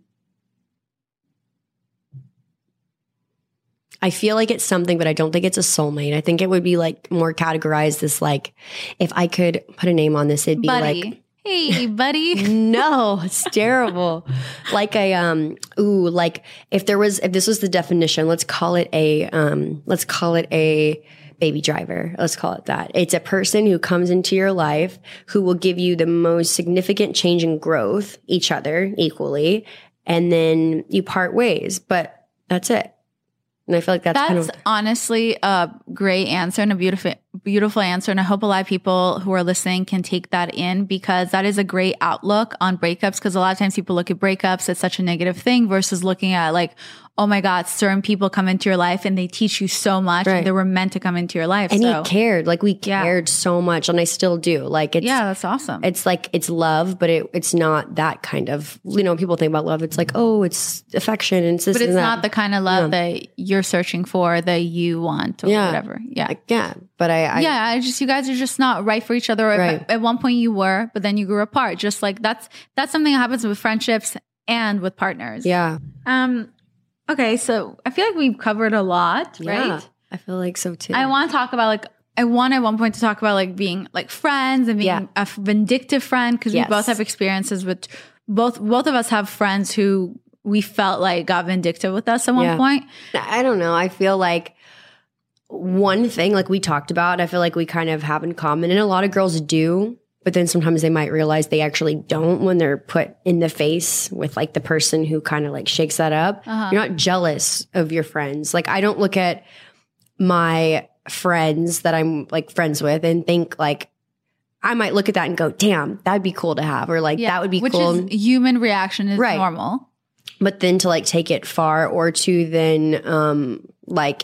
I feel like it's something, but I don't think it's a soulmate. I think it would be like more categorized as like, if I could put a name on this, it'd be buddy. like, hey, buddy. <laughs> no, it's terrible. like a um, ooh, like if there was, if this was the definition, let's call it a um, let's call it a baby driver. Let's call it that. It's a person who comes into your life who will give you the most significant change and growth, each other equally, and then you part ways. But that's it. And I feel like that's, That's kind of honestly a great answer and a beautiful, beautiful answer. And I hope a lot of people who are listening can take that in because that is a great outlook on breakups. Cause a lot of times people look at breakups as such a negative thing versus looking at like, oh my God, certain people come into your life and they teach you so much. Right. And they were meant to come into your life. and so, he cared. Like we Yeah. cared so much, and I still do. Like it's yeah, that's awesome. it's like it's love, but it, it's not that kind of you know. People think about love. It's like oh, it's affection and it's but it's not the kind of love that you're searching for that you want or Yeah. whatever. Yeah. Like, yeah. But I, I yeah, I just you guys are just not right for each other. At- At one point you were, but then you grew apart. Just like that's that's something that happens with friendships and with partners. yeah, Um. Okay, so I feel like we've covered a lot, right? yeah. I feel like so too. I want to talk about like I want at one point to talk about like being like friends and being Yeah. a vindictive friend because Yes. we both have experiences with both both of us have friends who we felt like got vindictive with us at one Yeah. point. I don't know. I feel like one thing, like we talked about, I feel like we kind of have in common, and a lot of girls do. But then sometimes they might realize they actually don't when they're put in the face with like the person who kind of like shakes that up. Uh-huh. You're not jealous of your friends. Like I don't look at my friends that I'm like friends with and think like I might look at that and go, "Damn, that'd be cool to have," or like that would be which cool. is human reaction is Right. normal. but then to like take it far or to then um like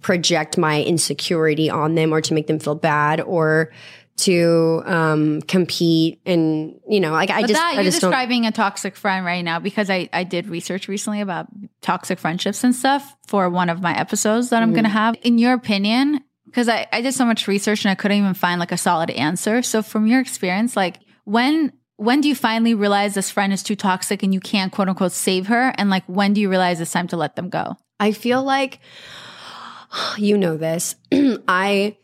project my insecurity on them or to make them feel bad or to um compete and you know like I But just that I you're just don't describing a toxic friend right now because I, I did research recently about toxic friendships and stuff for one of my episodes that I'm Mm-hmm. going to have. In your opinion, because I, I did so much research and I couldn't even find like a solid answer. So from your experience, like when when do you finally realize this friend is too toxic and you can't quote unquote save her? And like when do you realize it's time to let them go? I feel like <sighs> you know this. <clears throat> I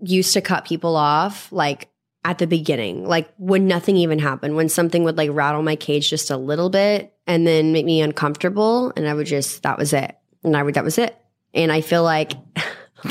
used to cut people off like at the beginning, like when nothing even happened, when something would like rattle my cage just a little bit and then make me uncomfortable. And I would just, that was it. And I would, that was it. And I feel like <laughs>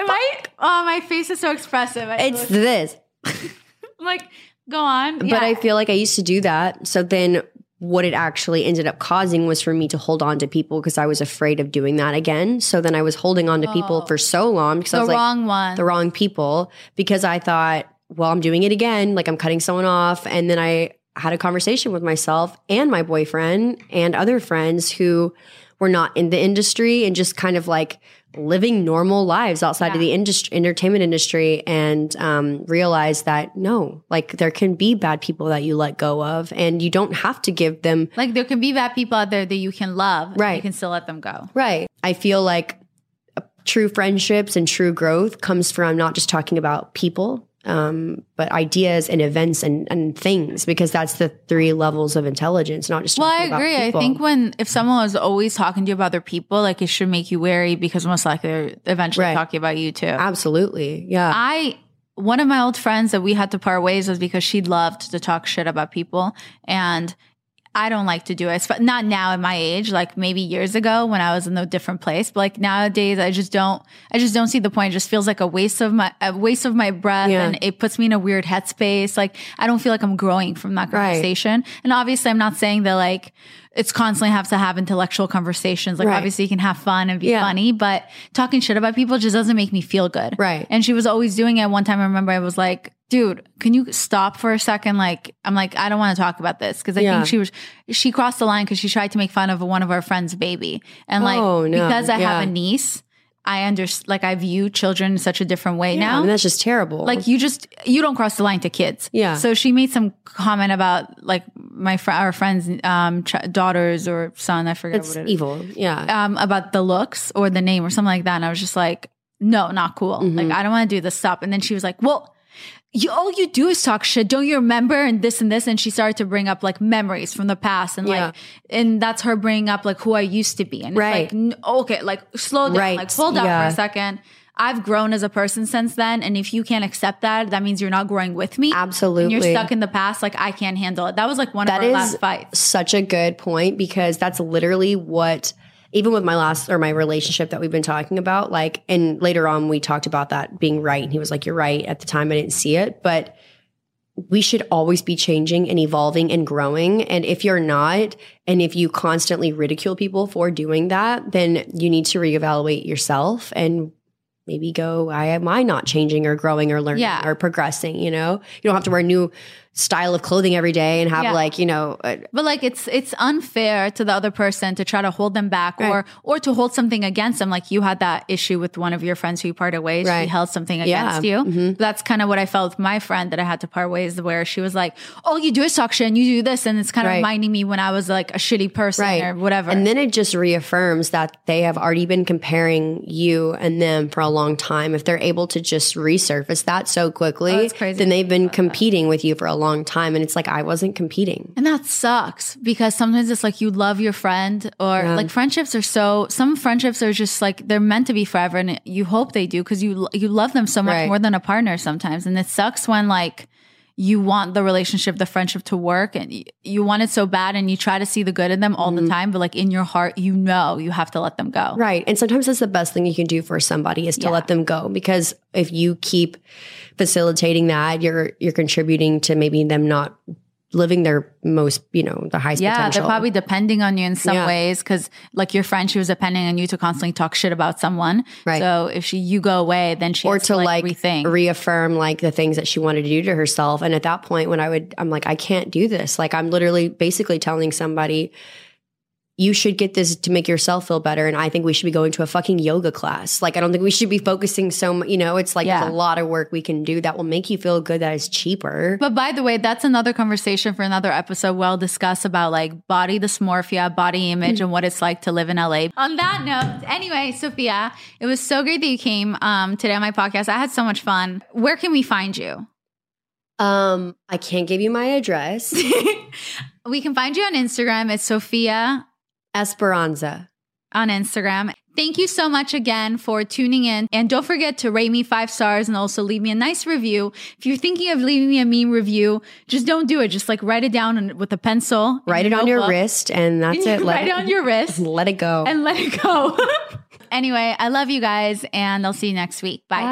Am I? Oh, my face is so expressive. I it's this. <laughs> like, go on. But I feel like I used to do that. So then what it actually ended up causing was for me to hold on to people because I was afraid of doing that again. So then I was holding on to people oh. for so long because I was like, wrong one. the wrong people because I thought, well, I'm doing it again. Like I'm cutting someone off. And then I had a conversation with myself and my boyfriend and other friends who were not in the industry and just kind of like living normal lives outside of the industry, entertainment industry and um, realized that no, like there can be bad people that you let go of and you don't have to give them Like there can be bad people out there that you can love, Right. You can still let them go. Right. I feel like uh, true friendships and true growth comes from not just talking about people, um, but ideas and events and, and things, because that's the three levels of intelligence, not just Well, I agree. I think when if someone was always talking to you about other people, like it should make you wary because most likely they're eventually Right. talking about you too. Absolutely. Yeah. I one of my old friends that we had to part ways was because she loved to talk shit about people and I don't like to do it. But not now at my age, like maybe years ago when I was in a different place. But like nowadays, I just don't. I just don't see the point. It just feels like a waste of my a waste of my breath, Yeah. and it puts me in a weird headspace. Like I don't feel like I'm growing from that Right. conversation. And obviously, I'm not saying that like it's constantly have to have intellectual conversations. Like Right. obviously, you can have fun and be Yeah. funny, but talking shit about people just doesn't make me feel good. Right. And she was always doing it. One time I remember I was like, dude, can you stop for a second? Like, I'm like, I don't want to talk about this. Cause I Yeah. think she was, she crossed the line because she tried to make fun of one of our friends' baby. And like, Oh, no. because I have a niece, I understand, like, I view children in such a different way Yeah, now. I mean, that's just terrible. like you just you don't cross the line to kids. Yeah. So she made some comment about like my fr- our friends' um, ch- daughters or son. I forget it's what it is evil. Yeah. um, about the looks or the name or something like that. And I was just like, no, not cool. Mm-hmm. Like, I don't want to do this. stuff. And then she was like, well, you, all you do is talk shit. Don't you remember? And this and this. And she started to bring up like memories from the past. And Yeah. like, and that's her bringing up like who I used to be. And Right. it's like, okay, like slow down, Right. like hold down Yeah. for a second. I've grown as a person since then. And if you can't accept that, that means you're not growing with me. Absolutely. And you're stuck in the past. Like, I can't handle it. That was like one That of our last fights. such a good point because that's literally what even with my last or my relationship that we've been talking about like and later on we talked about that being right and he was like you're right at the time I didn't see it but we should always be changing and evolving and growing. And if you're not, and if you constantly ridicule people for doing that, then you need to reevaluate yourself and maybe go, I am I not changing or growing or learning Yeah. or progressing, you know? You don't have to wear new style of clothing every day and have Yeah. like, you know, uh, But like it's it's unfair to the other person to try to hold them back or Right. or to hold something against them. Like you had that issue with one of your friends who you parted ways. She held something Yeah. against you. Mhm. That's kind of what I felt with my friend that I had to part ways where she was like, oh you do a and you do this. And it's kind of Right. reminding me when I was like a shitty person or whatever. And then it just reaffirms that they have already been comparing you and them for a long time. If they're able to just resurface that so quickly, Oh, then they've been competing with you for a long time. And it's like, I wasn't competing. And that sucks because sometimes it's like you love your friend or Yeah. like friendships are so some friendships are just like they're meant to be forever and you hope they do because you you love them so much Right. more than a partner sometimes and it sucks when like you want the relationship the friendship to work and you, want it so bad and you try to see the good in them all the mm-hmm. time but like in your heart you know you have to let them go. Right. And sometimes that's the best thing you can do for somebody is to Yeah. let them go because if you keep facilitating that, you're you're contributing to maybe them not living their most, you know, the highest Yeah, potential. they're probably depending on you in some Yeah. ways because, like your friend, she was depending on you to constantly talk shit about someone. Right. So if she you go away, then she or has to like, rethink. reaffirm like the things that she wanted to do to herself. And at that point, when I would, I'm like, I can't do this. Like, I'm literally basically telling somebody, you should get this to make yourself feel better. And I think we should be going to a fucking yoga class. Like, I don't think we should be focusing so much, you know, it's like Yeah. a lot of work we can do that will make you feel good that is cheaper. But by the way, that's another conversation for another episode. We'll discuss about like body dysmorphia, body image, and what it's like to live in LA. On that note, anyway, Sophia, it was so great that you came um, today on my podcast. I had so much fun. Where can we find you? um, I can't give you my address. <laughs> We can find you on Instagram. It's Sophia Esperanza. on Instagram. Thank you so much again for tuning in. And don't forget to rate me five stars and also leave me a nice review. If you're thinking of leaving me a meme review, just don't do it. Just like write it down with a pencil. Write it on your wrist, and that's <laughs> it. Write it on your wrist Let it go. and let it go. <laughs> anyway, I love you guys and I'll see you next week. Bye.